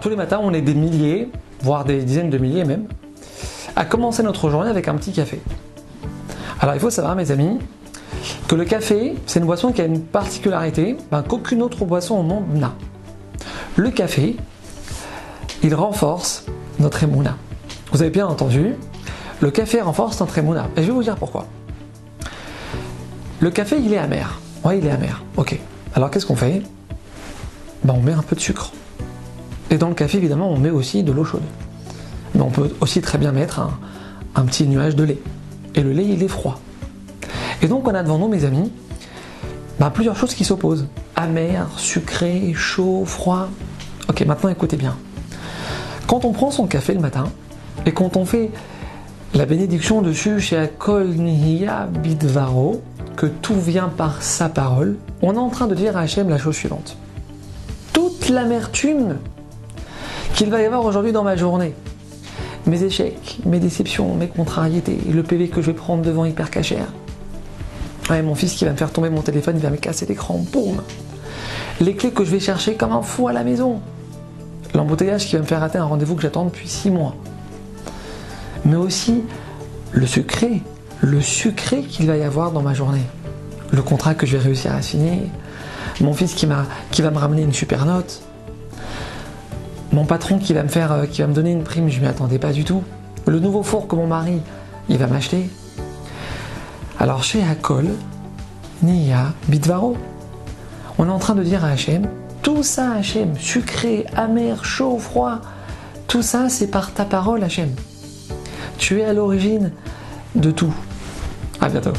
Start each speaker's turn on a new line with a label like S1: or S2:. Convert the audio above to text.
S1: tous les matins, on est des milliers, voire des dizaines de milliers même, à commencer notre journée avec un petit café. Alors il faut savoir, mes amis, que le café, c'est une boisson qui a une particularité ben, qu'aucune autre boisson au monde n'a. Le café, il renforce notre émouna. Vous avez bien entendu, le café renforce notre émouna. Et je vais vous dire pourquoi. Le café, il est amer. Oui, il est amer. Ok. Alors qu'est-ce qu'on fait? Ben, On met un peu de sucre. Et dans le café, évidemment, on met aussi de l'eau chaude. Mais on peut aussi très bien mettre un, petit nuage de lait. Et le lait, il est froid. Et donc, on a devant nous, mes amis, ben, plusieurs choses qui s'opposent. Amer, sucré, chaud, froid. Ok, maintenant écoutez bien. Quand on prend son café le matin, et quand on fait la bénédiction dessus chez Akol Bidvaro, que tout vient par sa parole, on est en train de dire à Hachem la chose suivante. Toute l'amertume qu'il va y avoir aujourd'hui dans ma journée, mes échecs, mes déceptions, mes contrariétés, le PV que je vais prendre devant Hyper Ouais, mon fils qui va me faire tomber mon téléphone, il va me casser l'écran, boum Les clés que je vais chercher comme un fou à la maison. L'embouteillage qui va me faire rater un rendez-vous que j'attends depuis six mois. Mais aussi le sucré, le sucré qu'il va y avoir dans ma journée. Le contrat que je vais réussir à signer, mon fils qui va me ramener une super note, mon patron qui va me faire, euh, qui va me donner une prime, je m'y attendais pas du tout. Le nouveau four que mon mari, il va m'acheter. Alors chez Hakol, Nia, Bitvaro, on est en train de dire à Hachem, tout ça Hachem, sucré, amer, chaud, froid, tout ça c'est par ta parole Hachem. Tu es à l'origine de tout. À bientôt.